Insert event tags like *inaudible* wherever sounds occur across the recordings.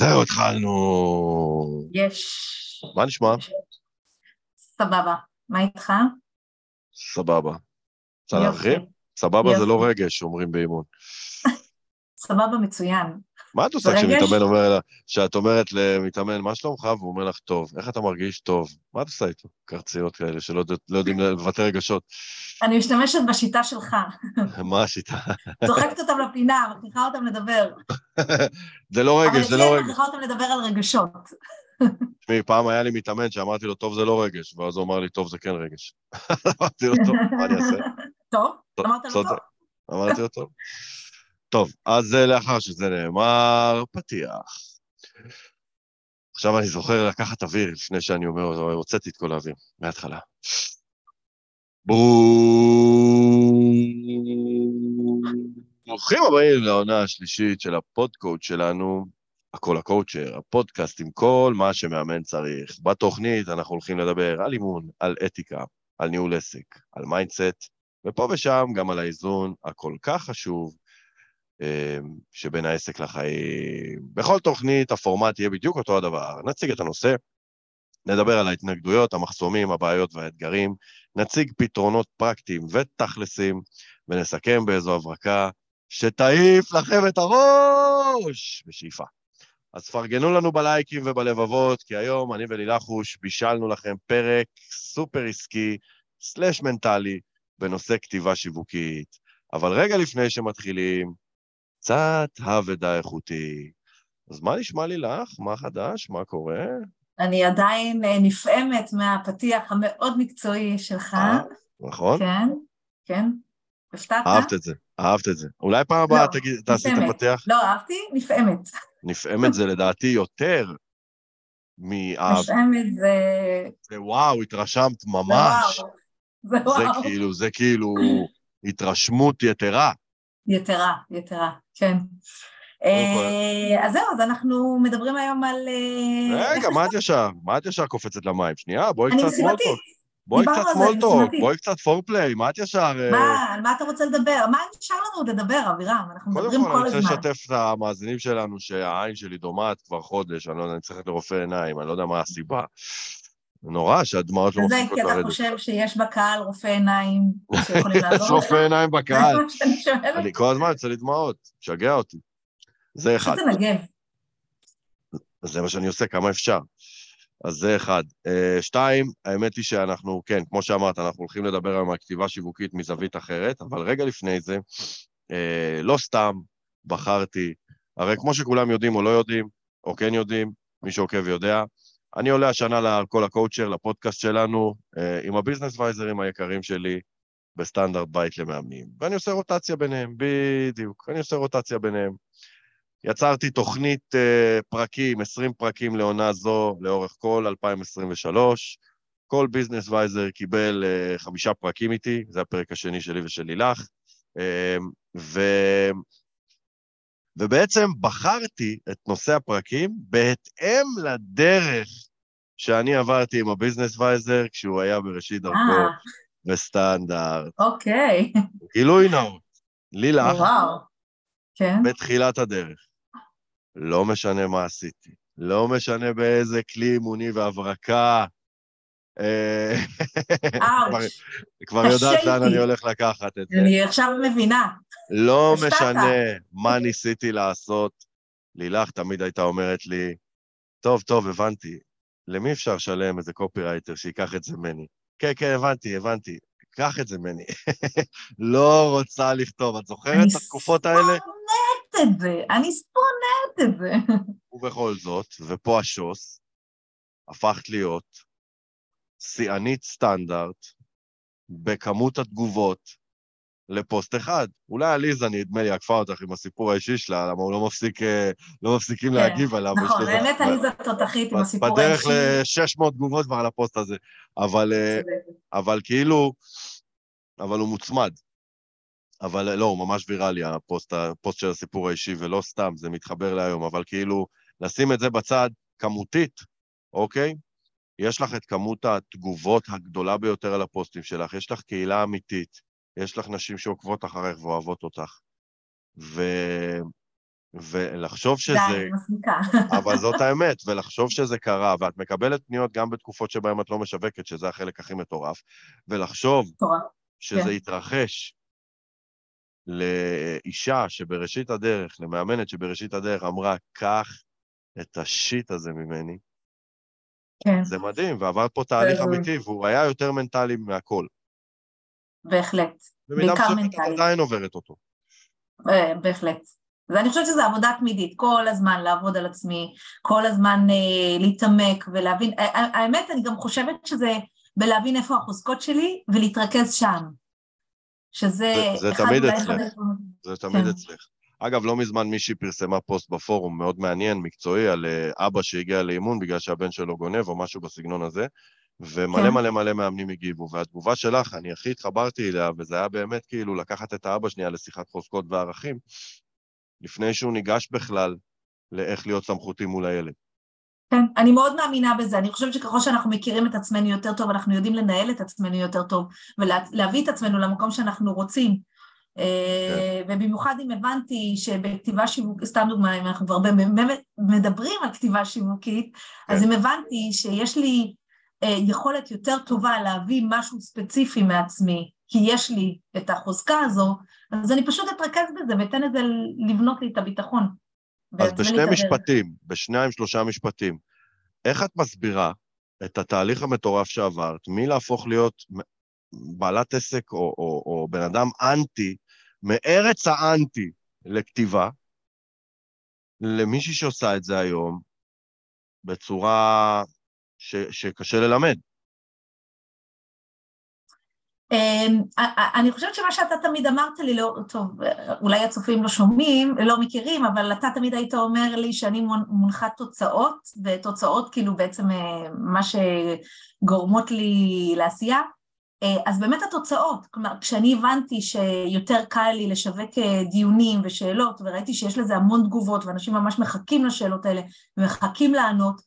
זהו, התחלנו. יש. מה נשמע? סבבה. מה איתך? סבבה. רוצה. להרחיב? סבבה זה. לא רגש, אומרים באימון. *laughs* סבבה מצוין. מה את עושה רגש? כשמתאמן אומר לה, כשאת אומרת למתאמן, מה שלומך? והוא אומר לך, טוב. איך אתה מרגיש? טוב. מה את עושה איתו? קרציות כאלה שלא לא יודעים לבטא רגשות. אני משתמשת בשיטה שלך. *laughs* מה השיטה? צוחקת אותם לפינה, מכריחה אותם לדבר. *laughs* זה לא רגש, זה אבל לא אצלי רגש. מכריחה אותם לדבר על רגשות. תשמעי, פעם היה לי מתאמן שאמרתי לו, טוב, זה לא רגש, ואז הוא אמר לי, טוב, זה כן רגש. *laughs* אמרתי לו, טוב, מה אני אעשה? טוב? אמרת לו. טוב? אמרתי לו, טוב. טוב, אז לאחר שזה נאמר, פתיח. עכשיו אני זוכר לקחת אוויר לפני שאני אומר, הוצאתי את כל האוויר, מההתחלה. ברוכים הבאים לעונה השלישית של הפודקאסט שלנו, הכל הקואוצ'ר, הפודקאסט עם כל מה שמאמן צריך. בתוכנית אנחנו הולכים לדבר על אימון, על אתיקה, על ניהול עסק, על mindset, ופה ושם גם על האיזון הכל כך חשוב שבין העסק לחיים. בכל תוכנית הפורמט יהיה בדיוק אותו הדבר. נציג את הנושא, נדבר על ההתנגדויות, המחסומים, הבעיות והאתגרים, נציג פתרונות פרקטיים ותכלסים, ונסכם באיזו הברקה שתעיף לכם את הראש! בשאיפה. אז פרגנו לנו בלייקים ובלבבות, כי היום אני ולילחוש בישלנו לכם פרק סופר עסקי, סלש מנטלי, בנושא כתיבה שיווקית. אבל רגע לפני שמתחילים, קצת אבדה איכותי. אז מה נשמע לי לך? מה חדש? מה קורה? אני עדיין אה, נפעמת מהפתיח המאוד מקצועי שלך. אה, נכון? כן, כן. הפתעת? אהבת את זה, אהבת את זה. אולי פעם הבאה לא, תגיד- תעשי את. הפתיח? לא, אהבתי? נפעמת. נפעמת זה לדעתי יותר מאהב. נפעמת זה... זה וואו, התרשמת זה ממש. וואו. זה זה וואו. כאילו, זה כאילו התרשמות יתרה. יתרה, יתרה, כן. אה, אז זהו, אז אנחנו מדברים היום על... אה, רגע, מה את ישר? מה את ישר קופצת למים? שנייה, בואי קצת. סמולטוק. בואי קצת סמולטוק, משימתית. בואי קצת פורפליי, מה את ישר... אה, מה, על מה אתה רוצה לדבר? מה נשאר לנו עוד לדבר, אבירם? אנחנו קודם מדברים כל, כל אני רוצה הזמן. לשתף את המאזינים שלנו שהעין שלי דומעת כבר חודש, אני לא יודע, אני צריך לרופא עיניים, אני לא יודע מה הסיבה. נורא שהדמעות לא מפסיקות כי אתה לרדת. חושב שיש בקהל רופא עיניים שיכולים *laughs* יש לעזור לך? רופא עיניים זה בקהל. מה שאני שואלת. אני כל הזמן יוצא לי דמעות, משגע אותי. זה אחד. תנגב. אז זה מה שאני עושה, כמה אפשר. אז זה אחד. אה, שתיים, האמת היא שאנחנו, כן, כמו שאמרת, אנחנו הולכים לדבר היום על כתיבה שיווקית מזווית אחרת, אבל רגע לפני זה, אה, לא סתם בחרתי, הרי כמו שכולם יודעים או לא יודעים, או כן יודעים, מי שעוקב יודע, אני עולה השנה לכל הקואוצ'ר, לפודקאסט שלנו, אה, עם ה business wiser ים היקרים שלי, בסטנדרט בית למאמנים. ואני עושה רוטציה ביניהם, בדיוק, אני עושה רוטציה ביניהם. יצרתי תוכנית אה, פרקים, 20 פרקים לעונה זו לאורך כל 2023. כל business wiser קיבל אה, חמישה פרקים איתי, זה הפרק השני שלי ושל לילך. ו... ובעצם בחרתי את נושא הפרקים בהתאם לדרך שאני עברתי עם הביזנס וייזר כשהוא היה בראשית דרכו אה, בסטנדרט. אוקיי. גילוי נאות, לילך, וואו. כן. בתחילת הדרך. לא משנה מה עשיתי, לא משנה באיזה כלי אימוני והברקה. אה, *laughs* כבר- יודעת לאן. אני הולך לקחת את זה. אני עכשיו מבינה. לא. משנה מה ניסיתי לעשות. לילך תמיד הייתה אומרת לי, טוב, טוב, הבנתי, למי אפשר לשלם איזה קופירייטר שייקח את זה ממני? כן, כן, הבנתי, הבנתי, קח את זה ממני. *laughs* לא רוצה לכתוב. את זוכרת אני את התקופות האלה? שונאת את זה. אני שונאת את זה. ובכל זאת, ופה השוס, הפכת להיות שיאנית סטנדרט בכמות התגובות לפוסט אחד. אולי עליזה, נדמה לי, עקפה אותך עם הסיפור האישי שלה, למה הוא לא מפסיק, אה, לא מפסיקים כן, להגיב עליו. נכון, האמת עליזה תותחית עם הסיפור בדרך האישי. ל-600 תגובות כבר על הפוסט הזה. אבל, אה. אבל כאילו, אבל הוא מוצמד. אבל לא, הוא ממש ויראלי, הפוסט, הפוסט של הסיפור האישי, ולא סתם, זה מתחבר להיום, אבל כאילו, לשים את זה בצד, כמותית, אוקיי? יש לך את כמות התגובות הגדולה ביותר על הפוסטים שלך, יש לך קהילה אמיתית, יש לך נשים שעוקבות אחריך ואוהבות אותך. ו... ולחשוב שזה... די, מסמיקה. *laughs* אבל זאת האמת, ולחשוב שזה קרה, ואת מקבלת פניות גם בתקופות שבהן את לא משווקת, שזה החלק הכי מטורף, ולחשוב מטורף. שזה כן. יתרחש לאישה שבראשית הדרך, למאמנת שבראשית הדרך אמרה, קח את השיט הזה ממני, כן, זה מדהים, ועבר פה תהליך אמיתי, והוא היה יותר מנטלי מהכל. בהחלט. במידה בעיקר מנטלי. עדיין עוברת אותו. אה, בהחלט. ואני חושבת שזו עבודה תמידית, כל הזמן לעבוד על עצמי, כל הזמן אה, להתעמק ולהבין, האמת, אני גם חושבת שזה בלהבין איפה החוזקות שלי ולהתרכז שם. שזה... זה- זה אחד תמיד אצלך. זה תמיד כן. אצלך. אגב, לא מזמן מישהי פרסמה פוסט בפורום מאוד מעניין, מקצועי, על אה, אבא שהגיע לאימון בגלל שהבן שלו גונב או משהו בסגנון הזה, ומלא כן. מלא מלא מאמנים הגיבו, והתגובה שלך, אני הכי התחברתי אליה, וזה היה באמת כאילו לקחת את האבא שנייה לשיחת חוזקות וערכים, לפני שהוא ניגש בכלל לאיך להיות סמכותי מול הילד. כן, אני מאוד מאמינה בזה, אני חושבת שככל שאנחנו מכירים את עצמנו יותר טוב, אנחנו יודעים לנהל את עצמנו יותר טוב, ולהביא את עצמנו למקום שאנחנו רוצים. אה, ובמיוחד אם הבנתי שבכתיבה שיווקית, סתם דוגמא, אם אנחנו כבר מדברים על כתיבה שיווקית, אז כן. אם הבנתי שיש לי אה, יכולת יותר טובה להביא משהו ספציפי מעצמי, כי יש לי את החוזקה הזו, אז אני פשוט אתרכז בזה ואתן לזה לבנות לי את הביטחון. אז בשני את. משפטים, בשניים, שלושה משפטים, איך את מסבירה את התהליך המטורף שעברת, מלהפוך להיות בעלת עסק או, או, או בן אדם אנטי, מארץ האנטי לכתיבה, למישהי שעושה את זה היום בצורה ש, שקשה ללמד. אמ, אני חושבת שמה שאתה תמיד אמרת לי, לא, טוב, אולי הצופים לא שומעים, לא מכירים, אבל אתה תמיד היית אומר לי שאני מונחת תוצאות, ותוצאות כאילו בעצם אה, מה שגורמות לי לעשייה, אז באמת התוצאות, כלומר, כשאני הבנתי שיותר קל לי לשווק אה, דיונים ושאלות, וראיתי שיש לזה המון תגובות, ואנשים ממש מחכים לשאלות האלה, ומחכים לענות,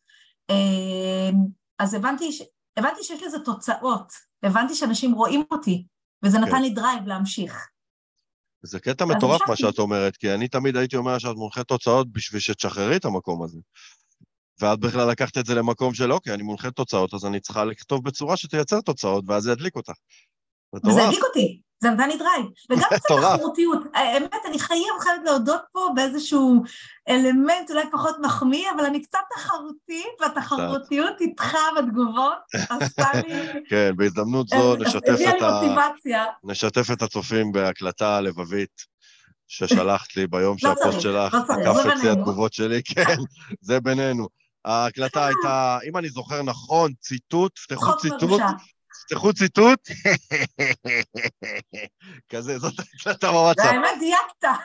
אז הבנתי, הבנתי שיש לזה תוצאות, הבנתי שאנשים רואים אותי, וזה נתן כן. לי drive להמשיך. זה קטע מטורף מה. שאת אומרת, כי אני תמיד הייתי אומר שאת מונחית תוצאות בשביל שתשחררי את המקום הזה. ואת בכלל לקחת את זה למקום של, אוקיי, אני מונחית תוצאות, אז אני צריכה לכתוב בצורה שתייצר תוצאות, ואז זה ידליק אותך. זה וזה. הדליק אותי, זה נתן לי drive. וגם *laughs* קצת. תחרותיות. האמת, אני חייב, חייבת להודות פה באיזשהו אלמנט אולי פחות מחמיא, אבל אני קצת תחרותית, והתחרותיות איתך בתגובות עשתה לי... *laughs* כן, בהזדמנות זו נשתף הביאה לי את, ה... נשתף את הצופים בהקלטה הלבבית ששלחת לי ביום לא שהפוסט שלך לא עקף אצלי. התגובות שלי, *laughs* כן, זה בינינו. ההקלטה הייתה, אם אני זוכר נכון, ציטוט, צחוק ציטוט. תפתחו ציטוט, *laughs* כזה, זאת ההקלטה בוואטסאפ, והאמת דייקת.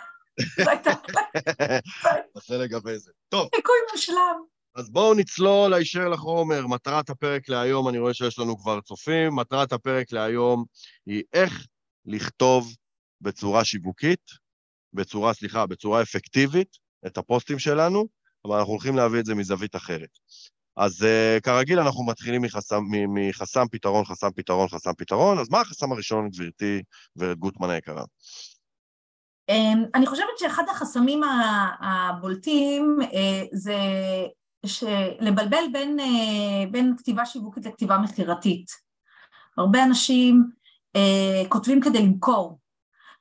ננסה לגבי זה. טוב, חיקוי מושלם. אז בואו נצלול הישר לחומר. מטרת הפרק להיום, אני רואה שיש לנו כבר צופים, מטרת הפרק להיום היא איך לכתוב בצורה שיווקית, בצורה, סליחה, בצורה אפקטיבית, את הפוסטים שלנו, אבל אנחנו הולכים להביא את זה מזווית אחרת. אז uh, כרגיל, אנחנו מתחילים מחסם, מ- מחסם פתרון, חסם פתרון, חסם פתרון. אז מה החסם הראשון, גברתי ורד גוטמן היקרה? אמ, אני חושבת שאחד החסמים הבולטים אה, זה לבלבל בין, אה, בין כתיבה שיווקית לכתיבה מכירתית. הרבה אנשים כותבים כדי למכור,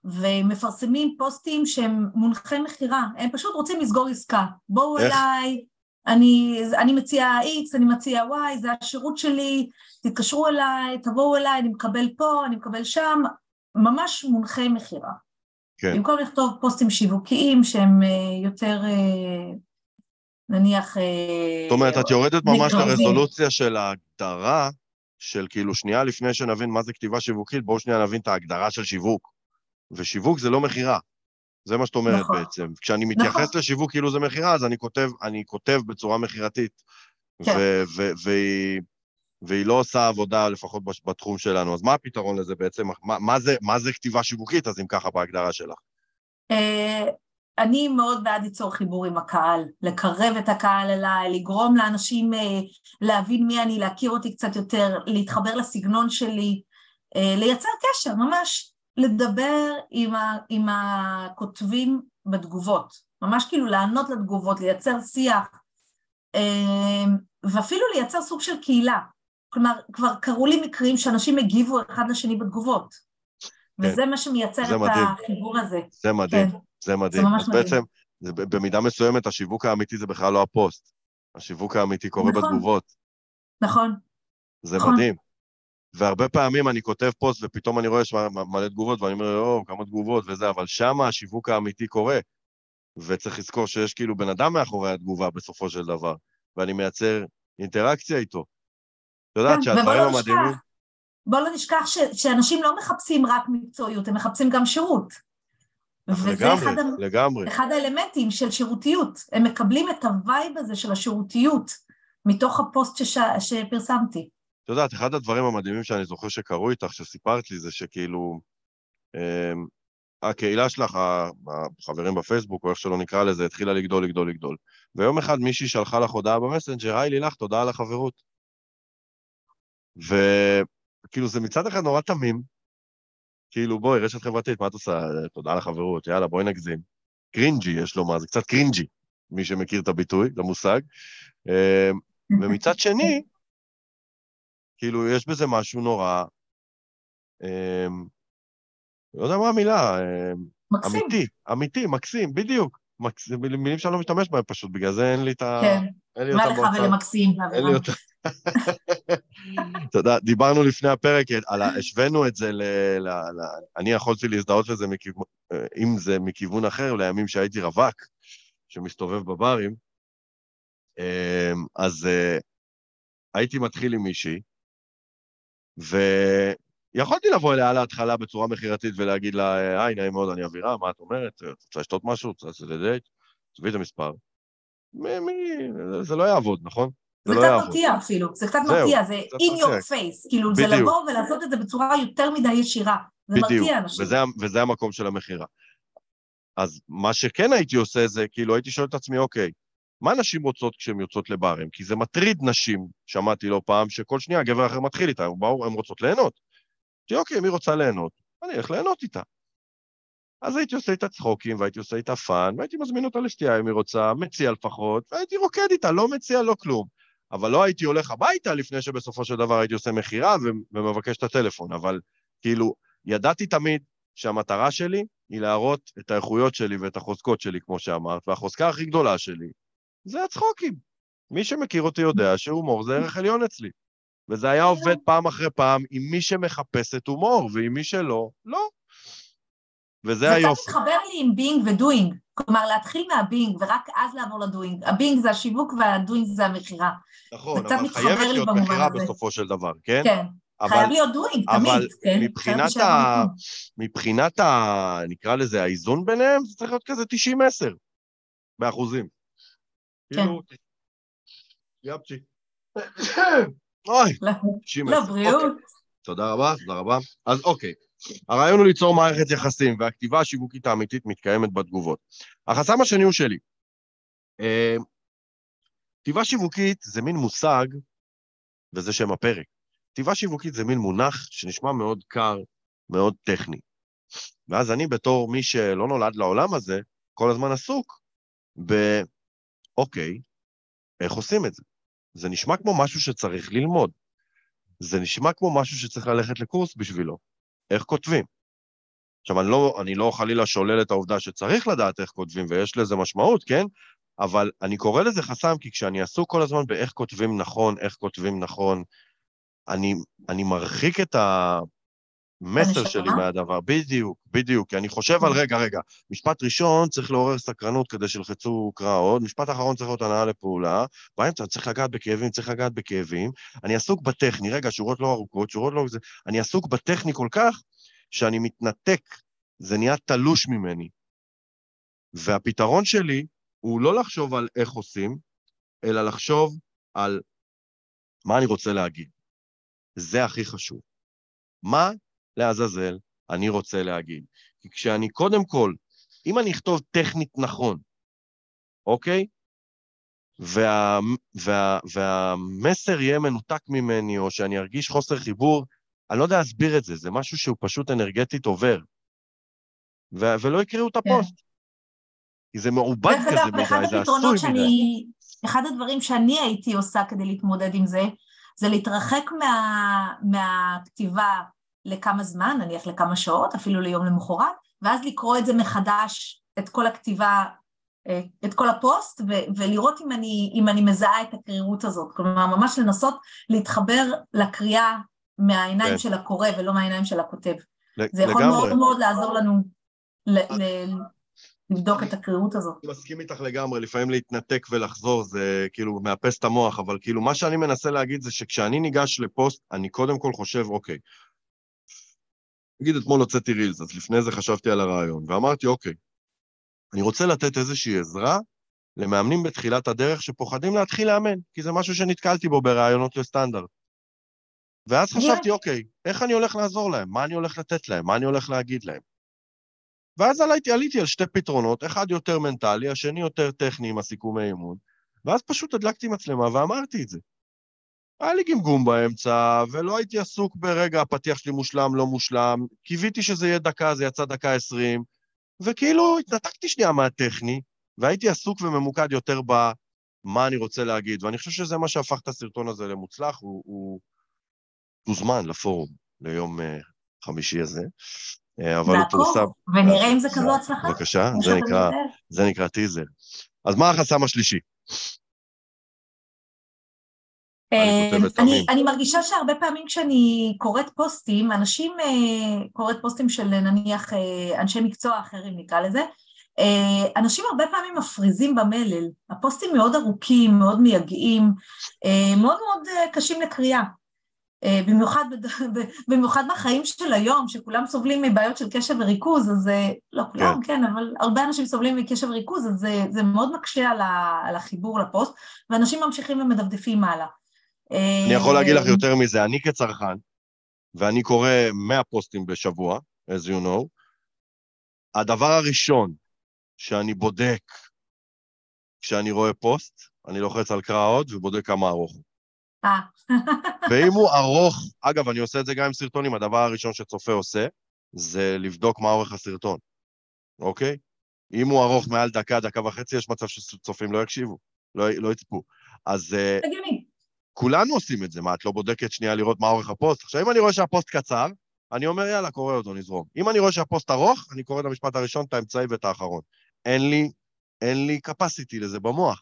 ומפרסמים פוסטים שהם מונחי מכירה, הם פשוט רוצים לסגור עסקה. בואו איך? אליי, אני, אני מציע X, אני מציע Y, זה השירות שלי, תתקשרו אליי, תבואו אליי, אני מקבל פה, אני מקבל שם, ממש מונחי מכירה. כן. במקום לכתוב פוסטים שיווקיים שהם אה, יותר, אה, נניח... אה, זאת אומרת, את יורדת ממש מתקרבים. לרזולוציה של ההגדרה, של כאילו, שנייה לפני שנבין מה זה כתיבה שיווקית, בואו שנייה נבין את ההגדרה של שיווק. ושיווק זה לא מכירה. זה מה שאת אומרת נכון. בעצם. כשאני מתייחס נכון. לשיווק כאילו זה מכירה, אז אני כותב, אני כותב בצורה מכירתית. כן. ו- ו- והיא, והיא לא עושה עבודה, לפחות בתחום שלנו. אז מה הפתרון לזה בעצם? מה, מה, זה, מה זה כתיבה שיווקית, אז אם ככה בהגדרה שלך? אה, אני מאוד בעד ליצור חיבור עם הקהל, לקרב את הקהל אליי, לגרום לאנשים אה, להבין מי אני, להכיר אותי קצת יותר, להתחבר לסגנון שלי, אה, לייצר קשר, ממש לדבר עם, ה, עם הכותבים בתגובות. ממש כאילו לענות לתגובות, לייצר שיח, אמ, ואפילו לייצר סוג של קהילה. כלומר, כבר קרו לי מקרים שאנשים הגיבו אחד לשני בתגובות. כן. וזה מה שמייצר את מדהים. החיבור הזה. זה מדהים, כן. זה מדהים. זה ממש אז מדהים. בעצם, זה, במידה מסוימת, השיווק האמיתי זה בכלל לא הפוסט. השיווק האמיתי קורה נכון. בתגובות. נכון. זה נכון. מדהים. והרבה פעמים אני כותב פוסט ופתאום אני רואה יש מלא תגובות ואני אומר, או, כמה תגובות וזה, אבל שם השיווק האמיתי קורה. וצריך לזכור שיש כאילו בן אדם מאחורי התגובה בסופו של דבר, ואני מייצר אינטראקציה איתו. את יודעת כן, שהדברים המדהימים... בוא לא נשכח ש, שאנשים לא מחפשים רק מקצועיות, הם מחפשים גם שירות. וזה לגמרי, אחד, לגמרי. אחד האלמנטים של שירותיות. הם מקבלים את ה vibe הזה של השירותיות מתוך הפוסט שש, שפרסמתי. את יודעת, אחד הדברים המדהימים שאני זוכר שקרו איתך, שסיפרת לי, זה שכאילו, אמ, הקהילה שלך, החברים בפייסבוק, או איך שלא נקרא לזה, התחילה לגדול, לגדול, לגדול. ויום אחד מישהי שלחה לך הודעה במסנג'ר, היי לילך, תודה על החברות. וכאילו, זה מצד אחד נורא תמים, כאילו, בואי, רשת חברתית, מה את עושה? תודה על החברות, יאללה, בואי נגזים. cringy, יש לומר, זה קצת cringy, מי שמכיר את הביטוי, את המושג. אמ, *laughs* ומצד שני, כאילו, יש בזה משהו נורא, אמ, לא יודע מה המילה, אמ, מקסים. אמיתי, אמיתי, מקסים, בדיוק. מקס... מילים שאני לא משתמש בהן פשוט, בגלל זה אין לי את ה... כן, מה לך ולמקסים? אין לי אותה. *laughs* אתה יודע, דיברנו לפני הפרק, השווינו את זה ל... ל... ל... אני יכולתי להזדהות לזה, מכיוון, אם זה מכיוון אחר, לימים שהייתי רווק, שמסתובב בברים, אמ, אז אה, הייתי מתחיל עם מישהי, ויכולתי לבוא אליה להתחלה בצורה מכירתית ולהגיד לה, היי, נעים מאוד, אני אבירה, מה את אומרת? רוצה לשתות משהו? רוצה לעשות את דייט? תביאי את המספר. מי, מי, זה לא יעבוד, נכון? זה, זה לא קצת מרתיע אפילו, זה קצת מרתיע, זה in your face, כאילו, בדיוק. זה לבוא ולעשות את זה בצורה יותר מדי ישירה. זה בדיוק, מרתיע אנשים. וזה, וזה המקום של המכירה. אז מה שכן הייתי עושה זה, כאילו, הייתי שואל את עצמי, אוקיי, מה נשים רוצות כשהן יוצאות לברים? כי זה מטריד נשים, שמעתי לא פעם, שכל שנייה גבר אחר מתחיל איתה, הן רוצות ליהנות. אמרתי, אוקיי, מי רוצה ליהנות? אני אלך ליהנות איתה. אז הייתי עושה איתה צחוקים, והייתי עושה איתה fun, והייתי מזמין אותה לשתייה אם היא רוצה, מציע לפחות, והייתי רוקד איתה, לא מציע, לא כלום. אבל לא הייתי הולך הביתה לפני שבסופו של דבר הייתי עושה מכירה ומבקש את הטלפון, אבל כאילו, ידעתי תמיד שהמטרה שלי היא להראות את האיכויות שלי ואת החוזקות שלי, כמו שאמרת, והחוזקה הכי גדולה שלי זה הצחוקים. מי שמכיר אותי יודע שהומור זה ערך עליון אצלי. וזה היה עובד פעם אחרי פעם עם מי שמחפשת הומור, ועם מי שלא, לא. וזה היופי. זה קצת מתחבר לי עם being ו doing. כלומר, להתחיל מה being ורק אז לעבור ל doing. ה being זה השיווק וה doing זה המכירה. נכון, אבל חייבת להיות מכירה בסופו של דבר, כן? כן. אבל, חייב להיות doing, תמיד, אבל כן? מבחינת ה... מבחינת ה... נקרא לזה האיזון ביניהם, זה צריך להיות כזה 90-10, באחוזים. כן. כאילו, יפצ'י. *coughs* אוי, 90-10. לבריאות. אוקיי. תודה רבה, תודה רבה. אז אוקיי, הרעיון הוא ליצור מערכת יחסים, והכתיבה השיווקית האמיתית מתקיימת בתגובות. החסם השני הוא שלי. אה, כתיבה שיווקית זה מין מושג, וזה שם הפרק. כתיבה שיווקית זה מין מונח שנשמע מאוד קר, מאוד טכני. ואז אני בתור מי שלא נולד לעולם הזה, כל הזמן עסוק ב... אוקיי, איך עושים את זה? זה נשמע כמו משהו שצריך ללמוד. זה נשמע כמו משהו שצריך ללכת לקורס בשבילו. איך כותבים? עכשיו, אני לא, אני לא חלילה שולל את העובדה שצריך לדעת איך כותבים, ויש לזה משמעות, כן? אבל אני קורא לזה חסם, כי כשאני עסוק כל הזמן באיך כותבים נכון, איך כותבים נכון, אני, אני מרחיק את המסר שלי מהדבר. בדיוק, בדיוק. כי אני חושב על, רגע, רגע, משפט ראשון צריך לעורר סקרנות כדי שילחצו קראות, משפט אחרון צריך להיות הנאה לפעולה, באמצע צריך לגעת בכאבים, צריך לגעת בכאבים. אני עסוק בטכני, רגע, שורות לא ארוכות, שורות לא... אני עסוק בטכני כל כך, שאני מתנתק, זה נהיה תלוש ממני. והפתרון שלי הוא לא לחשוב על איך עושים, אלא לחשוב על מה אני רוצה להגיד. זה הכי חשוב. מה לעזאזל אני רוצה להגיד? כי כשאני קודם כל, אם אני אכתוב טכנית נכון, אוקיי? וה, וה, והמסר יהיה מנותק ממני, או שאני ארגיש חוסר חיבור, אני לא יודע להסביר את זה, זה משהו שהוא פשוט אנרגטית עובר. ו- ולא יקראו את הפוסט. Yeah. כי זה מעובד כזה מדי, זה עשוי מדי. אחד הדברים שאני הייתי עושה כדי להתמודד עם זה, זה להתרחק מה, מהכתיבה לכמה זמן, נניח לכמה שעות, אפילו ליום למחרת, ואז לקרוא את זה מחדש, את כל הכתיבה, אה, את כל הפוסט, ו- ולראות אם אני, אם אני מזהה את הקרירות הזאת. כלומר, ממש לנסות להתחבר לקריאה מהעיניים כן. של הקורא ולא מהעיניים של הכותב. זה יכול לגמרי. מאוד מאוד לעזור לנו ל- ל- לבדוק את הקריאות הזאת. אני מסכים איתך לגמרי, לפעמים להתנתק ולחזור זה כאילו מאפס את המוח, אבל כאילו מה שאני מנסה להגיד זה שכשאני ניגש לפוסט, אני קודם כל חושב, אוקיי, נגיד אתמול הוצאתי רילס, אז לפני זה חשבתי על הרעיון, ואמרתי, אוקיי, אני רוצה לתת איזושהי עזרה למאמנים בתחילת הדרך שפוחדים להתחיל לאמן, כי זה משהו שנתקלתי בו בראיונות לסטנדרט. ואז חשבתי, אוקיי, איך אני הולך לעזור להם? מה אני הולך לתת להם? מה אני הולך להגיד להם? ואז עליתי, עליתי על שתי פתרונות, אחד יותר מנטלי, השני יותר טכני עם הסיכומי אימון, ואז פשוט הדלקתי מצלמה ואמרתי את זה. היה לי גמגום באמצע, ולא הייתי עסוק ברגע, הפתיח שלי מושלם, לא מושלם, קיוויתי שזה יהיה דקה, זה יצא דקה עשרים, וכאילו התנתקתי שנייה מהטכני, והייתי עסוק וממוקד יותר במה אני רוצה להגיד, ואני חושב שזה מה שהפך את הסרטון הזה למוצלח, הוא, הוא הוזמן לפורום ליום uh, חמישי הזה. אה, אבל הוא פורסם... ונראה אם זה כזו הצלחה. בבקשה, זה נקרא, זה נקרא טיזר. אז מה החסם השלישי? אה, אני, אני מרגישה שהרבה פעמים כשאני קוראת פוסטים, אנשים, אה, קוראת פוסטים של נניח אנשי מקצוע אחרים נקרא לזה, אנשים הרבה פעמים מפריזים במלל, הפוסטים מאוד ארוכים, מאוד מייגעים, מאוד מאוד קשים לקריאה. אה, במיוחד, *laughs* במיוחד בחיים של היום, שכולם סובלים מבעיות של קשב וריכוז, אז לא כולם, כן, כן אבל הרבה אנשים סובלים מקשב וריכוז, אז זה, זה מאוד מקשה על החיבור לפוסט, ואנשים ממשיכים ומדפדפים הלאה. אני יכול להגיד לך יותר מזה, אני כצרכן, ואני קורא 100 פוסטים בשבוע, as you know, הדבר הראשון שאני בודק כשאני רואה פוסט, אני לוחץ על קרא עוד ובודק כמה ארוך הוא. אה. ואם הוא ארוך, אגב, אני עושה את זה גם עם סרטונים, הדבר הראשון שצופה עושה, זה לבדוק מה אורך הסרטון, אוקיי? אם הוא ארוך מעל דקה, דקה וחצי, יש מצב שצופים לא יקשיבו, לא, לא יצפו. אז... אה, הגיוני. כולנו עושים את זה, מה, את לא בודקת שנייה לראות מה אורך הפוסט? עכשיו, אם אני רואה שהפוסט קצר, אני אומר, יאללה, קורא אותו, נזרום. אם אני רואה שהפוסט ארוך, אני קורא את המשפט הראשון, את האמצעי ואת האחרון. אין לי, אין לי capacity לזה במוח.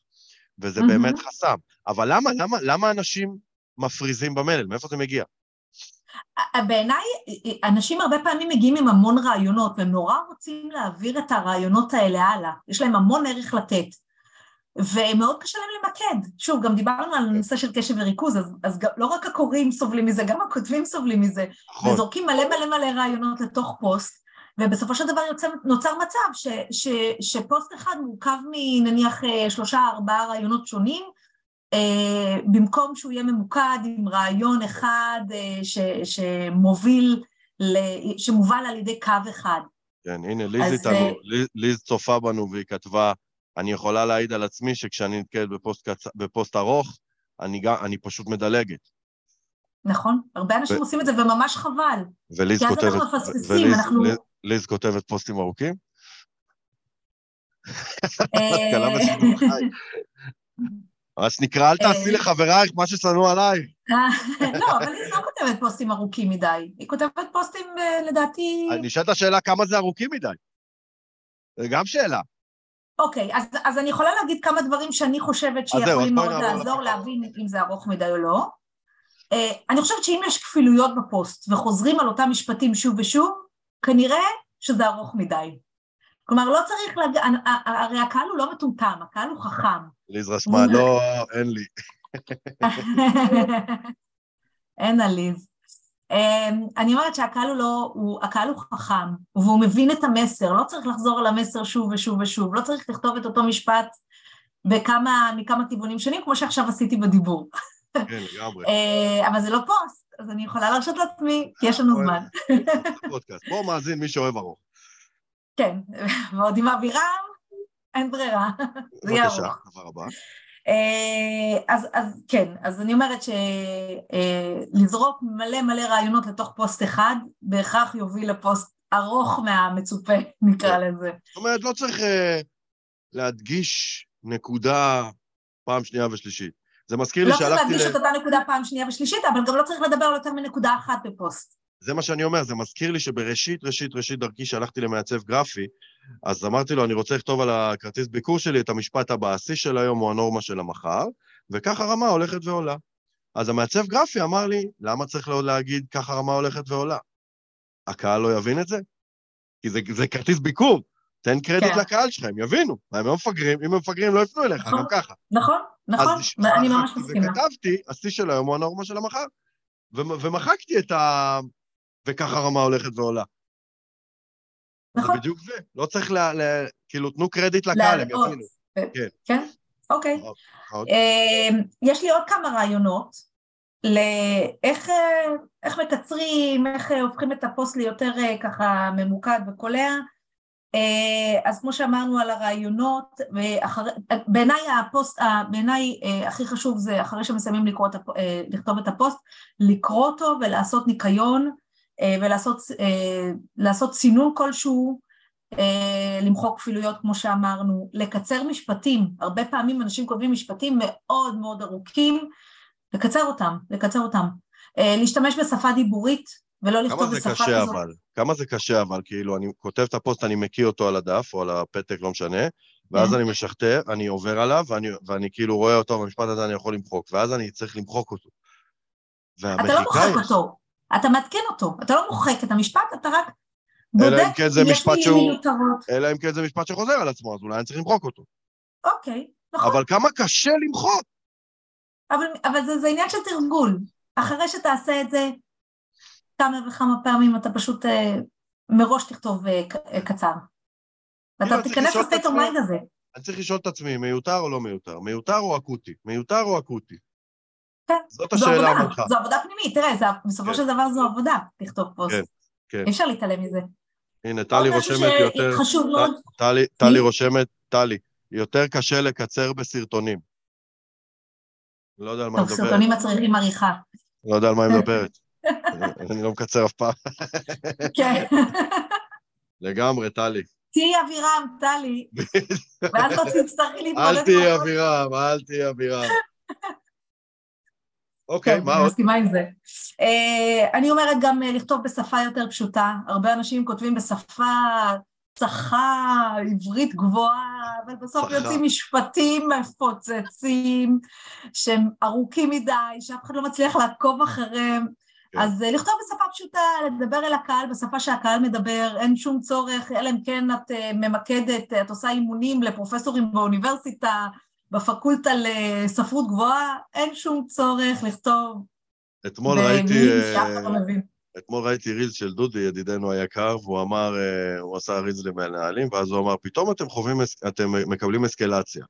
וזה mm-hmm. באמת חסם. אבל למה, למה, למה אנשים מפריזים במלל? מאיפה זה מגיע? בעיניי, אנשים הרבה פעמים מגיעים עם המון רעיונות, והם נורא רוצים להעביר את הרעיונות האלה הלאה. יש להם המון ערך לתת. ומאוד קשה להם למקד. שוב, גם דיברנו על נושא של קשב וריכוז, אז, אז גם, לא רק הקוראים סובלים מזה, גם הכותבים סובלים מזה. נכון. וזורקים מלא מלא מלא רעיונות לתוך פוסט, ובסופו של דבר יוצא, נוצר מצב ש, ש, שפוסט אחד מורכב מנניח אה, שלושה ארבעה רעיונות שונים, אה, במקום שהוא יהיה ממוקד עם רעיון אחד אה, ש, שמוביל, ל, שמובל על ידי קו אחד. כן, הנה, ליז איתנו, ליז, ליז צופה בנו והיא כתבה, אני יכולה להעיד על עצמי שכשאני נתקלת בפוסט, בפוסט ארוך, אני, אני פשוט מדלגת. נכון, הרבה אנשים ו... עושים את זה וממש חבל. וליז כותבת... כי אז אנחנו מפספסים, אנחנו... ליז כותבת פוסטים ארוכים? אה, מה שנקרא, אל תעשי אה, לחברייך מה ששנוא עלייך. אה, *laughs* לא, אבל ליז לא כותבת פוסטים ארוכים מדי. היא כותבת פוסטים, לדעתי... אני אשאל את השאלה כמה זה ארוכים מדי. זה גם שאלה. אוקיי, אז, אז אני יכולה להגיד כמה דברים שאני חושבת שיכולים מאוד לעזור להבין אם זה ארוך מדי או לא. Uh, אני חושבת שאם יש כפילויות בפוסט וחוזרים על אותם משפטים שוב ושוב, כנראה שזה ארוך מדי. כלומר, לא צריך להגיד, הרי הקהל הוא לא מטומטם, הקהל הוא חכם. ליז רשמה, לא, אין לי. *laughs* אין על ליז. אמ, אני אומרת שהקהל הוא לא, הוא, הקהל הוא חכם, והוא מבין את המסר, לא צריך לחזור על המסר שוב ושוב ושוב, לא צריך לכתוב את אותו משפט בכמה, מכמה כיוונים שונים, כמו שעכשיו עשיתי בדיבור. כן, לגמרי. *laughs* אה, אבל זה לא פוסט, אז אני יכולה להרשות לעצמי, כי יש לנו זמן. בוא מאזין מי שאוהב ארוך. כן, ועוד עם אבירם, אין ברירה. בבקשה, דבר הבא. אה, אז, אז כן, אז אני אומרת שלזרוק אה, מלא מלא רעיונות לתוך פוסט אחד, בהכרח יוביל לפוסט ארוך מהמצופה, *laughs* נקרא כן. לזה. זאת אומרת, לא צריך להדגיש נקודה פעם שנייה ושלישית. זה מזכיר לי שהלכתי... לא צריך להדגיש את אותה נקודה פעם שנייה ושלישית, אבל גם לא צריך לדבר על יותר מנקודה אחת בפוסט. זה מה שאני אומר, זה מזכיר לי שבראשית, ראשית, ראשית דרכי, שהלכתי למעצב גרפי, אז אמרתי לו, אני רוצה לכתוב על הכרטיס ביקור שלי את המשפט הבא, השיא של היום הוא הנורמה של המחר, וכך הרמה הולכת ועולה. אז המעצב גרפי אמר לי, למה צריך לא להגיד ככה הרמה הולכת ועולה? הקהל לא יבין את זה? כי זה, זה כרטיס ביקור, תן קרדיט כן. לקהל שלך, הם יבינו. הם לא מפגרים, אם הם מפגרים לא יפנו אליך, נכון, גם ככה. נכון, נכון, אני ממש מסכימה. וכתבתי, השיא של היום הוא הנורמה של המחר. ומחקתי את ה... וככה הרמה הולכת ועולה. נכון. זה בדיוק זה. לא צריך ל... ל... כאילו, תנו קרדיט לקהל, הם יבינו. כן. כן? אוקיי. אמ, יש לי עוד כמה רעיונות לאיך איך מקצרים, איך הופכים את הפוסט ליותר אה, ככה ממוקד וקולע. אה, אז כמו שאמרנו על הרעיונות, בעיניי הפוסט, בעיניי אה, הכי חשוב זה אחרי שמסיימים לקרוא, לכתוב את הפוסט, לקרוא אותו ולעשות ניקיון ולעשות סינון כלשהו אה, למחוק כפילויות כמו שאמרנו, לקצר משפטים, הרבה פעמים אנשים כותבים משפטים מאוד מאוד ארוכים, לקצר אותם, לקצר אותם. אה, להשתמש בשפה דיבורית ולא לכתוב בשפה כזאת. כמה זה קשה אבל? כמה זה קשה אבל? כאילו, אני כותב את הפוסט, אני מקיא אותו על הדף או על הפתק, לא משנה, ואז כן. אני משכתר, אני עובר עליו, ואני, ואני כאילו רואה אותו, במשפט הזה אני יכול למחוק, ואז אני צריך למחוק אותו. אתה לא מוחק. אותו, אתה מעדכן אותו, אתה לא מוחק את המשפט, אתה רק אם כן זה משפט שהוא... אלא אם כן זה משפט שחוזר על עצמו, אז אולי אני צריך למחוק אותו. אוקיי, נכון. אבל כמה קשה למחוק. אבל, אבל זה, זה עניין של תרגול. אחרי שתעשה את זה כמה וכמה פעמים, אתה פשוט אה, מראש תכתוב אה, אה קצר. ואתה תיכנס ל state מיינד הזה. אני צריך לשאול את עצמי, מיותר או לא מיותר? מיותר או אקוטי? מיותר או אקוטי? כן. זאת השאלה המנחה. זו עבודה פנימית, תראה, בסופו כן. של דבר זו עבודה, לכתוב פוסט. כן, כן. אי אפשר להתעלם מזה. הנה, טלי רושמת יותר... חשוב מאוד. טלי רושמת, טלי, יותר קשה לקצר בסרטונים. לא יודע על מה היא מדברת. טוב, סרטונים מצריכים עריכה. לא יודע על מה היא מדברת. *laughs* אני לא מקצר אף פעם. כן. לגמרי, טלי. תהיי אבירם, טלי. *laughs* ואז לא תצטרכי להתמודד. אל תהיי אבירם, אל תהיי אבירם. אוקיי, מה עוד? אני מסכימה עם זה. Uh, אני אומרת גם uh, לכתוב בשפה יותר פשוטה. הרבה אנשים כותבים בשפה צחה, עברית גבוהה, אבל בסוף. יוצאים משפטים מפוצצים, שהם ארוכים מדי, שאף אחד לא מצליח לעקוב אחריהם. כן. אז uh, לכתוב בשפה פשוטה, לדבר אל הקהל בשפה שהקהל מדבר, אין שום צורך, אלא אם כן את ממקדת, את עושה אימונים לפרופסורים באוניברסיטה, בפקולטה לספרות גבוהה, אין שום צורך לכתוב אתמול ראיתי... לא אתמול ראיתי רילס של דודי, ידידנו היקר, והוא אמר, אה, הוא עשה רילס למנהלים, ואז הוא אמר, פתאום אתם חווים, אתם מקבלים אסקלציה.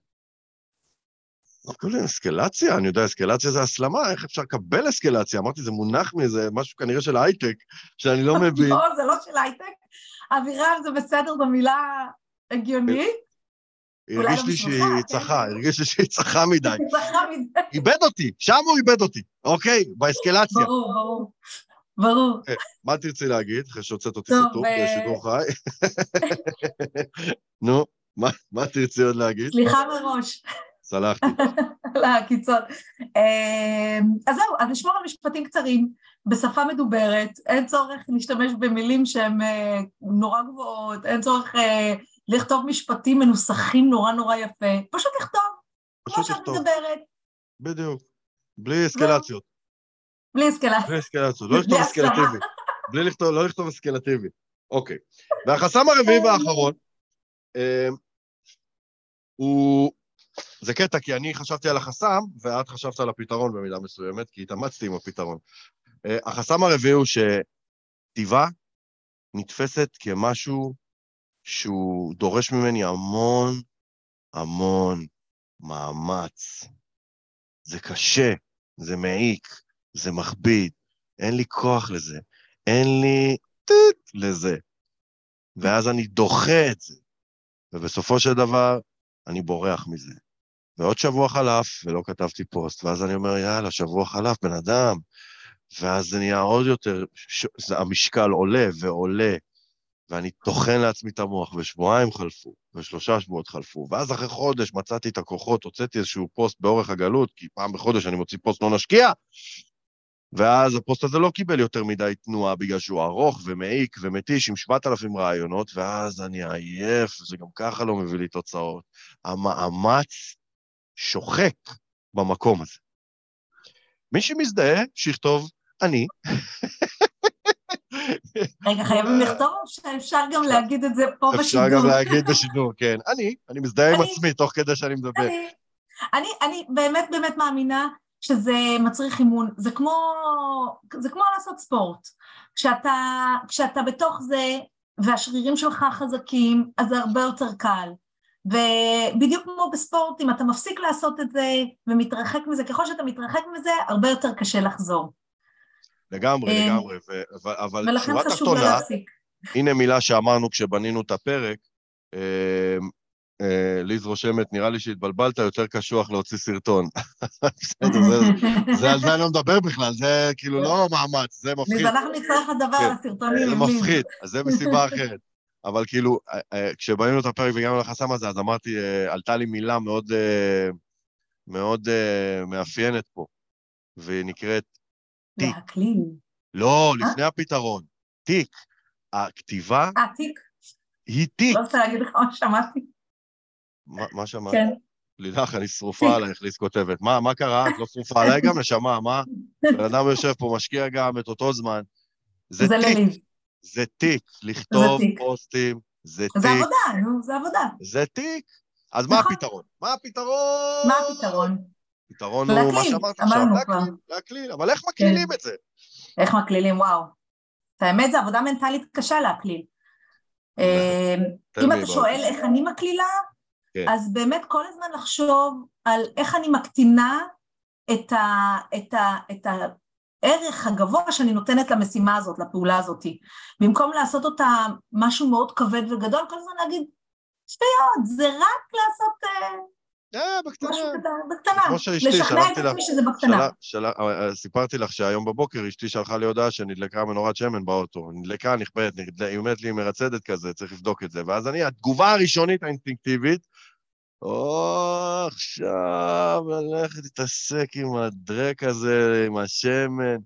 לא מקבלים אסקלציה? אני יודע, אסקלציה זה הסלמה, איך אפשר לקבל אסקלציה? אמרתי, זה מונח מאיזה משהו כנראה של הייטק, שאני לא *laughs* מבין. לא, זה לא של הייטק. אבירם, זה בסדר, זו מילה הגיונית. הרגיש לי שהיא כן. צחה, הרגיש לי שהיא צחה *laughs* מדי. צחה מדי. איבד אותי, שם הוא איבד אותי, אוקיי? באסקלציה. ברור, ברור. ברור. כן, מה תרצי להגיד, אחרי שהוצאת אותי סתום אה, בשידור חי? *laughs* נו, מה תרצי עוד להגיד? סליחה מראש. סלחתי. *laughs* לקיצון. אמ, אז זהו, אז לשמור על משפטים קצרים, בשפה מדוברת, אין צורך להשתמש במילים שהן אה, נורא גבוהות, אין צורך אה, לכתוב משפטים מנוסחים נורא נורא יפה, פשוט לכתוב, כמו שאת מדברת. בדיוק, בלי אסקלציות. בלי אסקלציות. בלי אסקלציות, לא לכתוב אסקלטיבי. בלי לכתוב, לא לכתוב אסקלטיבי. אוקיי. והחסם הרביעי והאחרון, אה, הוא... זה קטע, כי אני חשבתי על החסם, ואת חשבת על הפתרון במידה מסוימת, כי התאמצתי עם הפתרון. אה, החסם הרביעי הוא שכתיבה נתפסת כמשהו שהוא דורש ממני המון, המון מאמץ. זה קשה, זה מעיק, זה מכביד, אין לי כוח לזה, אין לי טוט לזה. ואז אני דוחה את זה, ובסופו של דבר אני בורח מזה. ועוד שבוע חלף, ולא כתבתי פוסט, ואז אני אומר, יאללה, שבוע חלף, בן אדם. ואז זה נהיה עוד יותר, ש... המשקל עולה ועולה, ואני טוחן לעצמי את המוח, ושבועיים חלפו, ושלושה שבועות חלפו, ואז אחרי חודש מצאתי את הכוחות, הוצאתי איזשהו פוסט באורך הגלות, כי פעם בחודש אני מוציא פוסט לא נשקיע, ואז הפוסט הזה לא קיבל יותר מדי תנועה בגלל שהוא ארוך ומעיק ומתיש עם 7,000 רעיונות, ואז אני עייף, זה גם ככה לא מביא לי תוצאות. המאמץ שוחק במקום הזה. מי שמזדהה, שיכתוב אני. רגע, *laughs* חייבים לכתוב שאפשר גם להגיד את זה פה בשידור. אפשר גם להגיד בשידור, כן. אני, אני מזדהה עם עצמי תוך כדי שאני מדבר. אני, אני באמת באמת מאמינה שזה מצריך אימון, זה כמו, זה כמו לעשות ספורט. כשאתה, כשאתה בתוך זה והשרירים שלך חזקים, אז זה הרבה יותר קל. ובדיוק כמו בספורט, אם אתה מפסיק לעשות את זה ומתרחק מזה, ככל שאתה מתרחק מזה, הרבה יותר קשה לחזור. לגמרי, אה, לגמרי, אבל שורה תחתונה, הנה מילה שאמרנו כשבנינו את הפרק, אה, אה, ליז רושמת, נראה לי שהתבלבלת, יותר קשוח להוציא סרטון. *laughs* בסדר, זה על זה אני לא מדבר בכלל, זה כאילו לא מאמץ, זה *laughs* מפחיד. ליז, אנחנו נצטרך לדבר על כן, הסרטונים. זה מפחיד, אז זה מסיבה אחרת. אבל כאילו, כשבנינו את הפרק והגענו לחסם הזה, אז אמרתי, עלתה לי מילה מאוד, מאוד מאפיינת פה, והיא נקראת תיק. להקליל. לא, לפני הפתרון. תיק. הכתיבה... אה, תיק. היא תיק. לא רוצה להגיד לך מה שמעתי. מה שמעת? כן. לילך, אני שרופה עלייך, ליס כותבת. מה, מה קרה? את לא שרופה עליי גם, נשמה, מה? בן אדם יושב פה, משקיע גם את אותו זמן. זה תיק. זה תיק. לכתוב פוסטים, זה תיק. זה עבודה, נו, זה עבודה. זה תיק. אז מה נכון. הפתרון? מה הפתרון? מה הפתרון? הפתרון הוא מה שאמרת עכשיו, להקליל, להקליל, אבל איך מקלילים כן. את זה? איך מקלילים, וואו. האמת, זו עבודה מנטלית קשה להקליל. אמ, אם אתה שואל איך אני מקלילה, כן. אז באמת כל הזמן לחשוב על איך אני מקטינה את, ה, את, ה, את הערך הגבוה שאני נותנת למשימה הזאת, לפעולה הזאת. במקום לעשות אותה משהו מאוד כבד וגדול, כל הזמן להגיד, שטויות, זה רק לעשות... אה, בקטנה. בקטנה. כמו שאשתי, שלחתי לך, שזה בקטנה. של, אה, אה, סיפרתי לך שהיום בבוקר אשתי שלחה לי הודעה שנדלקה מנורת שמן באוטו. נדלקה, נכפית, היא אומרת לי, מרצדת כזה, צריך לבדוק את זה. ואז אני, התגובה הראשונית האינסטינקטיבית, או, עכשיו, ללכת להתעסק עם הדרק הזה, עם השמן.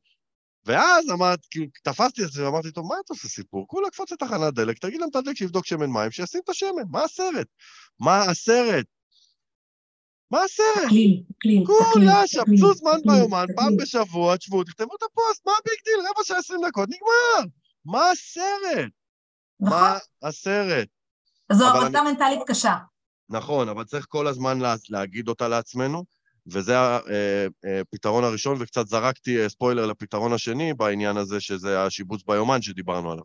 ואז אמרת, כאילו, תפסתי את זה ואמרתי, טוב, מה אתה עושה סיפור? כולה קפוץ לתחנת דלק, תגיד למתדלק שיבדוק שמן מים, שישים את השמן, מה הסרט? מה הסרט? מה הסרט? תקליל, תקליל, כולה, שבצו זמן ביומן, פעם בשבוע, תשבו, תכתבו את הפוסט, מה ה big deal? רבע שעה עשרים דקות, נגמר. מה הסרט? נכון. מה הסרט? זו עבודה מנטלית קשה. נכון, אבל צריך כל הזמן להגיד אותה לעצמנו, וזה הפתרון אה, אה, הראשון, וקצת זרקתי אה, ספוילר לפתרון השני בעניין הזה, שזה השיבוץ ביומן שדיברנו עליו.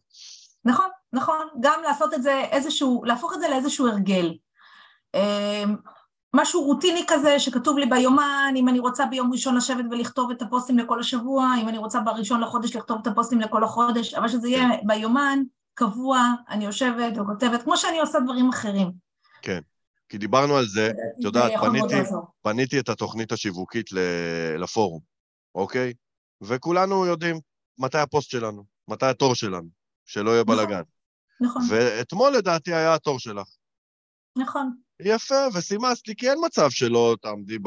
נכון, נכון, גם לעשות את זה איזשהו, להפוך את זה לאיזשהו הרגל. משהו רוטיני כזה שכתוב לי ביומן, אם אני רוצה ביום ראשון לשבת ולכתוב את הפוסטים לכל השבוע, אם אני רוצה בראשון לחודש לכתוב את הפוסטים לכל החודש, אבל שזה יהיה כן. ביומן, קבוע, אני יושבת וכותבת, כמו שאני עושה דברים אחרים. כן, כי דיברנו על זה, את יודעת, פניתי, פניתי את התוכנית השיווקית לפורום, אוקיי? וכולנו יודעים מתי הפוסט שלנו, מתי התור שלנו, שלא יהיה נכון, בלאגן. נכון. ואתמול לדעתי היה התור שלך. נכון. יפה, וסימסת לי, כי אין מצב שלא תעמדי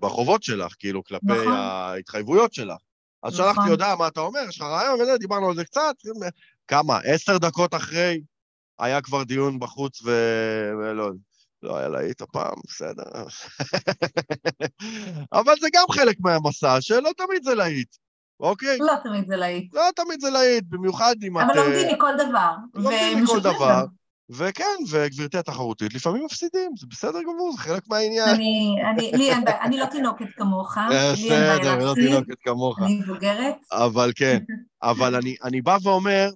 בחובות שלך, כאילו, כלפי נכון. ההתחייבויות שלך. אז נכון. שלחתי הודעה, מה אתה אומר, יש לך רעיון וזה, דיברנו על זה קצת, כמה, עשר דקות אחרי, היה כבר דיון בחוץ ו... ולא, לא היה להיט הפעם, בסדר. *laughs* אבל זה גם חלק מהמסע, שלא תמיד זה להיט, אוקיי? לא תמיד זה להיט. לא תמיד זה להיט, במיוחד אם את... אבל לומדים מכל דבר. לומדים מכל דבר. וכן, וגברתי התחרותית, לפעמים מפסידים, זה בסדר גמור, זה חלק מהעניין. אני, אני, לי אין בעיה, אני לא תינוקת כמוך. בסדר, לא תינוקת כמוך. אני מבוגרת. אבל כן, אבל אני, אני בא ואומר,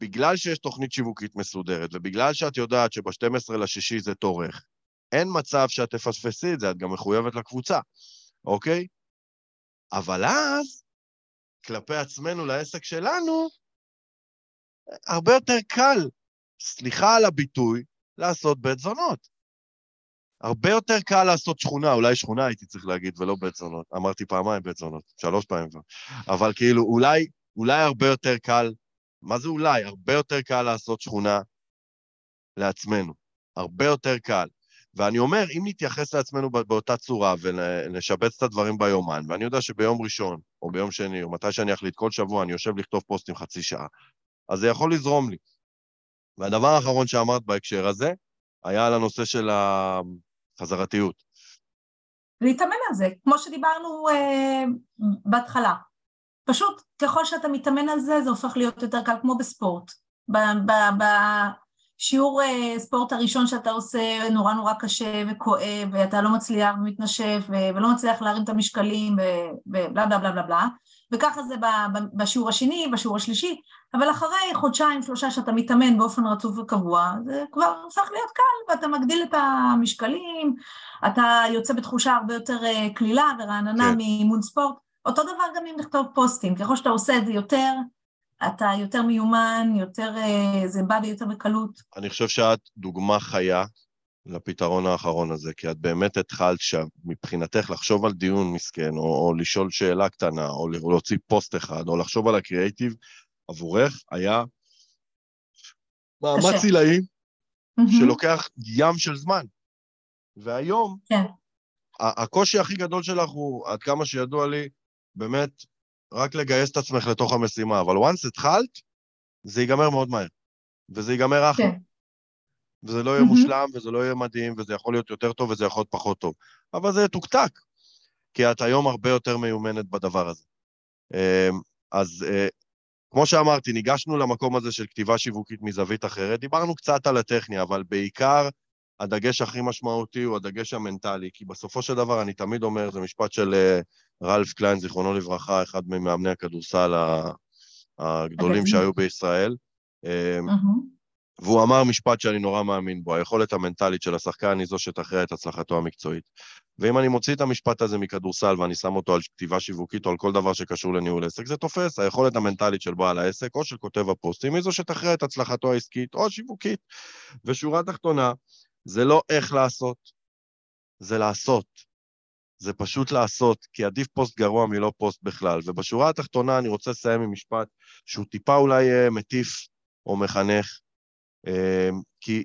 בגלל שיש תוכנית שיווקית מסודרת, ובגלל שאת יודעת שב-12 לשישי זה תורך, אין מצב שאת תפספסי את זה, את גם מחויבת לקבוצה, אוקיי? אבל אז, כלפי עצמנו, לעסק שלנו, הרבה יותר קל סליחה על הביטוי, לעשות בית זונות. הרבה יותר קל לעשות שכונה, אולי שכונה הייתי צריך להגיד, ולא בית זונות. אמרתי פעמיים בית זונות, שלוש פעמים כבר. אבל כאילו, אולי, אולי הרבה יותר קל מה זה אולי? הרבה יותר קל לעשות שכונה לעצמנו. הרבה יותר קל. ואני אומר, אם נתייחס לעצמנו באותה צורה ונשבץ את הדברים ביומן, ואני יודע שביום ראשון, או ביום שני, או מתי שאני אחליט, כל שבוע אני יושב לכתוב פוסטים חצי שעה, אז זה יכול לזרום לי. והדבר האחרון שאמרת בהקשר הזה, היה על הנושא של החזרתיות. להתאמן על זה, כמו שדיברנו אה, בהתחלה. פשוט ככל שאתה מתאמן על זה, זה הופך להיות יותר קל, כמו בספורט. בשיעור אה, ספורט הראשון שאתה עושה נורא נורא קשה וכואב, ואתה לא מצליח ומתנשף, ולא מצליח להרים את המשקלים, ובלה בלה בלה בלה בלה, וככה זה בשיעור השני, בשיעור השלישי, אבל אחרי חודשיים, שלושה שאתה מתאמן באופן רצוף וקבוע, זה כבר הופך להיות קל, ואתה מגדיל את המשקלים, אתה יוצא בתחושה הרבה יותר אה, קלילה ורעננה כן. מאימון ספורט. אותו דבר גם אם לכתוב פוסטים, ככל שאתה עושה את זה יותר, אתה יותר מיומן, יותר, אה, זה בא ביותר בקלות. אני חושב שאת דוגמה חיה לפתרון האחרון הזה, כי את באמת התחלת שם, מבחינתך לחשוב על דיון מסכן, או, או לשאול שאלה קטנה, או להוציא פוסט אחד, או לחשוב על הקריאייטיב, עבורך היה מאמץ עילאי שלוקח ים של זמן. והיום, כן. הקושי הכי גדול שלך הוא, עד כמה שידוע לי, באמת, רק לגייס את עצמך לתוך המשימה, אבל once התחלת, זה ייגמר מאוד מהר, וזה ייגמר אחלה. כן. וזה לא יהיה mm-hmm. מושלם, וזה לא יהיה מדהים, וזה יכול להיות יותר טוב, וזה יכול להיות פחות טוב. אבל זה יתוקתק, כי את היום הרבה יותר מיומנת בדבר הזה. אמ, אז אה, כמו שאמרתי, ניגשנו למקום הזה של כתיבה שיווקית מזווית אחרת, דיברנו קצת על הטכני, אבל בעיקר הדגש הכי משמעותי הוא הדגש המנטלי, כי בסופו של דבר, אני תמיד אומר, זה משפט של אה, רלף קליין, זיכרונו לברכה, אחד ממאמני הכדורסל הגדולים שהיו בישראל. Mm-hmm. והוא אמר משפט שאני נורא מאמין בו, היכולת המנטלית של השחקן היא זו שתכריע את הצלחתו המקצועית. ואם אני מוציא את המשפט הזה מכדורסל ואני שם אותו על כתיבה שיווקית או על כל דבר שקשור לניהול עסק, זה תופס. היכולת המנטלית של בעל העסק או של כותב הפוסטים היא זו שתכריע את הצלחתו העסקית או השיווקית. ושורה תחתונה, זה לא איך לעשות, זה לעשות. זה פשוט לעשות, כי עדיף פוסט גרוע מלא פוסט בכלל. ובשורה התחתונה אני רוצה לסיים עם משפט שהוא טיפה אולי אה, מטיף או מחנך, כי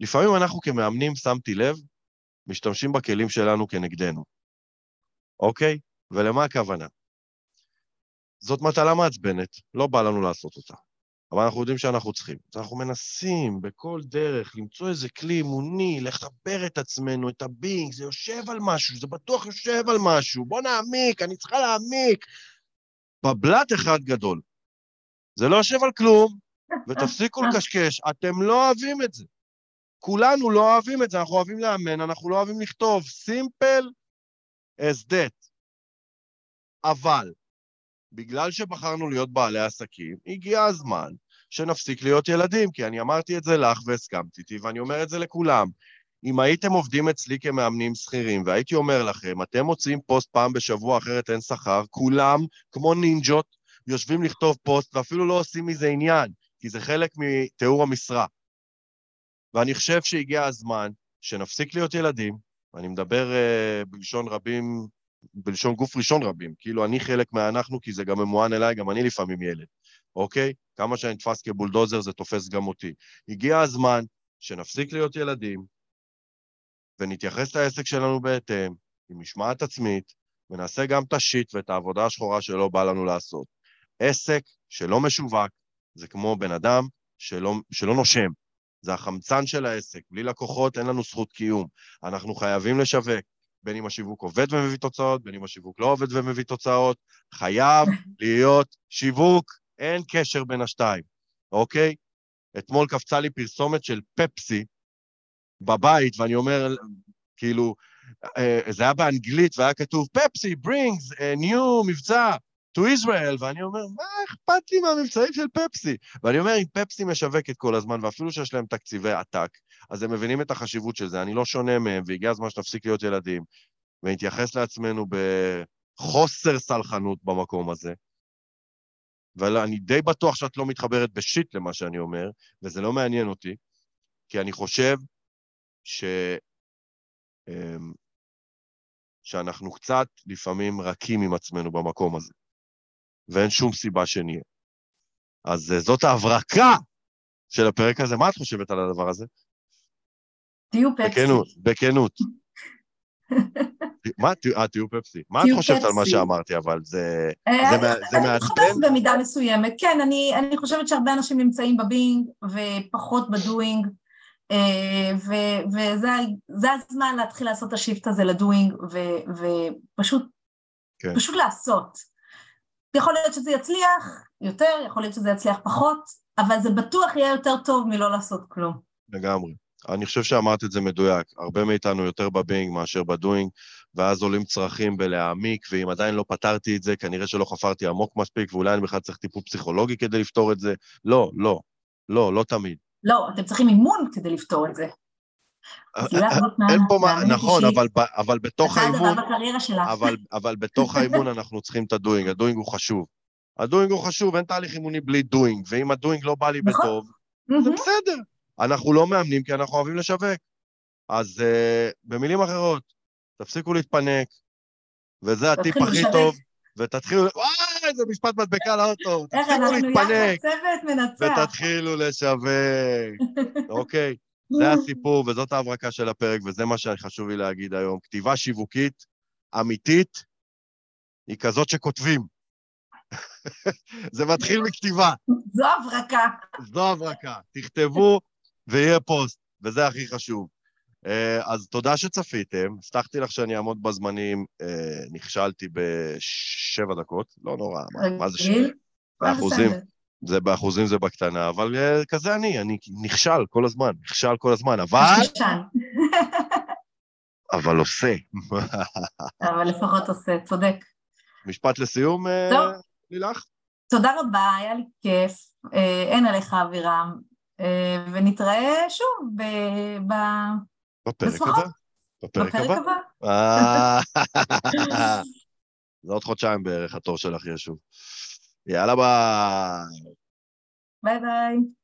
לפעמים אנחנו כמאמנים, שמתי לב, משתמשים בכלים שלנו כנגדנו, אוקיי? ולמה הכוונה? זאת מטלה מעצבנת, לא בא לנו לעשות אותה. אבל אנחנו יודעים שאנחנו צריכים. אז אנחנו מנסים בכל דרך למצוא איזה כלי אימוני, לחבר את עצמנו, את הבינג, זה יושב על משהו, זה בטוח יושב על משהו, בוא נעמיק, אני צריכה להעמיק. בבלת אחד גדול. זה לא יושב על כלום, ותפסיקו לקשקש, אתם לא אוהבים את זה. כולנו לא אוהבים את זה, אנחנו אוהבים לאמן, אנחנו לא אוהבים לכתוב. simple as that. אבל, בגלל שבחרנו להיות בעלי עסקים, הגיע הזמן שנפסיק להיות ילדים, כי אני אמרתי את זה לך והסכמתי איתי, ואני אומר את זה לכולם. אם הייתם עובדים אצלי כמאמנים שכירים, והייתי אומר לכם, אתם מוציאים פוסט פעם בשבוע, אחרת אין שכר, כולם, כמו נינג'ות, יושבים לכתוב פוסט, ואפילו לא עושים מזה עניין. כי זה חלק מתיאור המשרה. ואני חושב שהגיע הזמן שנפסיק להיות ילדים, ואני מדבר uh, בלשון רבים, בלשון גוף ראשון רבים, כאילו אני חלק מהאנחנו, כי זה גם ממוען אליי, גם אני לפעמים ילד, אוקיי? כמה שאני נתפס כבולדוזר זה תופס גם אותי. הגיע הזמן שנפסיק להיות ילדים, ונתייחס לעסק שלנו בהתאם, עם משמעת עצמית, ונעשה גם את השיט ואת העבודה השחורה שלא בא לנו לעשות. עסק שלא משווק, זה כמו בן אדם שלא, שלא נושם. זה החמצן של העסק. בלי לקוחות אין לנו זכות קיום. אנחנו חייבים לשווק, בין אם השיווק עובד ומביא תוצאות, בין אם השיווק לא עובד ומביא תוצאות. חייב *laughs* להיות שיווק, אין קשר בין השתיים, אוקיי? אתמול קפצה לי פרסומת של פפסי בבית, ואני אומר, כאילו, אה, זה היה באנגלית והיה כתוב, פפסי brings a new מבצע, to Israel, ואני אומר, מה אכפת לי מהמבצעים של פפסי? ואני אומר, אם פפסי משווקת כל הזמן, ואפילו שיש להם תקציבי עתק, אז הם מבינים את החשיבות של זה, אני לא שונה מהם, והגיע הזמן שנפסיק להיות ילדים, ונתייחס לעצמנו בחוסר סלחנות במקום הזה. ואני די בטוח שאת לא מתחברת בשיט למה שאני אומר, וזה לא מעניין אותי, כי אני חושב ש... אמ, שאנחנו קצת לפעמים רכים עם עצמנו במקום הזה. ואין שום סיבה שנהיה. אז אה, זאת ההברקה של הפרק הזה. מה את חושבת על הדבר הזה? תהיו פפסי. בכנות, בכנות. *laughs* מה, ת- אה, תהיו פפסי. מה את תהיו חושבת על מה פפסי. שאמרתי, אבל זה אה, זה אני- זה אני מעצבן? מתחברת במידה מסוימת, כן, אני, חושבת שהרבה אנשים נמצאים בבינג ופחות בדואינג, וזה זה הזמן להתחיל לעשות את השיפט הזה לדואינג, ופשוט כן. לעשות. יכול להיות שזה יצליח יותר, יכול להיות שזה יצליח פחות, אבל זה בטוח יהיה יותר טוב מלא לעשות כלום. לגמרי. אני חושב שאמרת את זה מדויק. הרבה מאיתנו יותר בבינג מאשר בדואינג, ואז עולים צרכים בלהעמיק, ואם עדיין לא פתרתי את זה, כנראה שלא חפרתי עמוק מספיק, ואולי אני בכלל צריך טיפול פסיכולוגי כדי לפתור את זה. לא, לא, לא, לא תמיד. לא, אתם צריכים אימון כדי לפתור את זה. אז ליאת רוטמן, אין פה מה, נכון, אבל, בתוך האימון. אבל, בתוך האימון אנחנו צריכים את הדואינג, הדואינג הוא חשוב. הדואינג הוא חשוב, אין תהליך אימוני בלי דואינג, ואם הדואינג לא בא לי נכון. בטוב, זה. בסדר. אנחנו לא מאמנים כי אנחנו אוהבים לשווק. אז uh, במילים אחרות, תפסיקו להתפנק, וזה הטיפ הכי. טוב, ותתחילו, וואי, איזה משפט מדבקה לאוטו, תפסיקו להתפנק. ותתחילו לשווק, *laughs* אוקיי? זה הסיפור, וזאת ההברקה של הפרק, וזה מה שחשוב לי להגיד היום. כתיבה שיווקית אמיתית היא כזאת שכותבים. *laughs* זה מתחיל מכתיבה. זו הברקה. זו הברקה. תכתבו ויהיה פוסט, וזה הכי חשוב. אה, אז תודה שצפיתם. הבטחתי לך שאני אעמוד בזמנים, אה, נכשלתי בשבע דקות, לא נורא, מה- זה ש... רגיל? באחוזים. זה באחוזים זה בקטנה, אבל אה, כזה אני, אני נכשל כל הזמן, נכשל כל הזמן, אבל. *laughs* אבל עושה. *laughs* אבל לפחות עושה, צודק. משפט לסיום, אה. לילך? תודה רבה, היה לי כיף. אה, אין עליך אבירם. אה, ונתראה שוב ב- בפרק. הבא. בפרק הבא. *laughs* זה עוד חודשיים בערך התור שלך יהיה שוב. יאללה ביי. ביי ביי.